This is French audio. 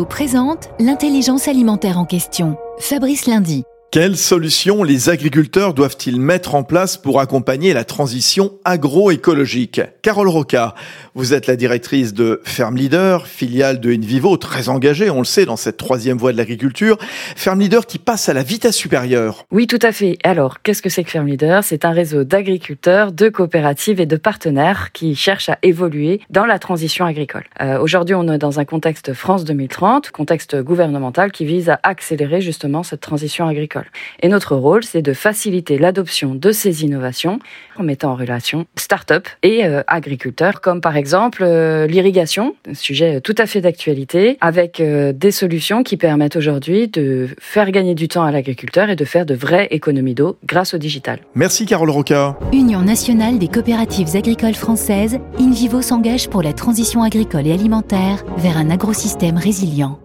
Présente l'intelligence alimentaire en question. Fabrice Lundi. Quelles solutions les agriculteurs doivent-ils mettre en place pour accompagner la transition agroécologique? Carole Roca, vous êtes la directrice de Ferme Leader, filiale de Invivo, très engagée, on le sait, dans cette troisième voie de l'agriculture. Ferme Leader qui passe à la vitesse supérieure. Oui, tout à fait. Alors, qu'est-ce que c'est que Ferme Leader? C'est un réseau d'agriculteurs, de coopératives et de partenaires qui cherchent à évoluer dans la transition agricole. Euh, Aujourd'hui, on est dans un contexte France 2030, contexte gouvernemental qui vise à accélérer justement cette transition agricole. Et notre rôle, c'est de faciliter l'adoption de ces innovations en mettant en relation start-up et euh, agriculteurs, comme par exemple euh, l'irrigation, un sujet tout à fait d'actualité, avec euh, des solutions qui permettent aujourd'hui de faire gagner du temps à l'agriculteur et de faire de vraies économies d'eau grâce au digital. Merci Carole Roca. Union nationale des coopératives agricoles françaises, InVivo s'engage pour la transition agricole et alimentaire vers un agrosystème résilient.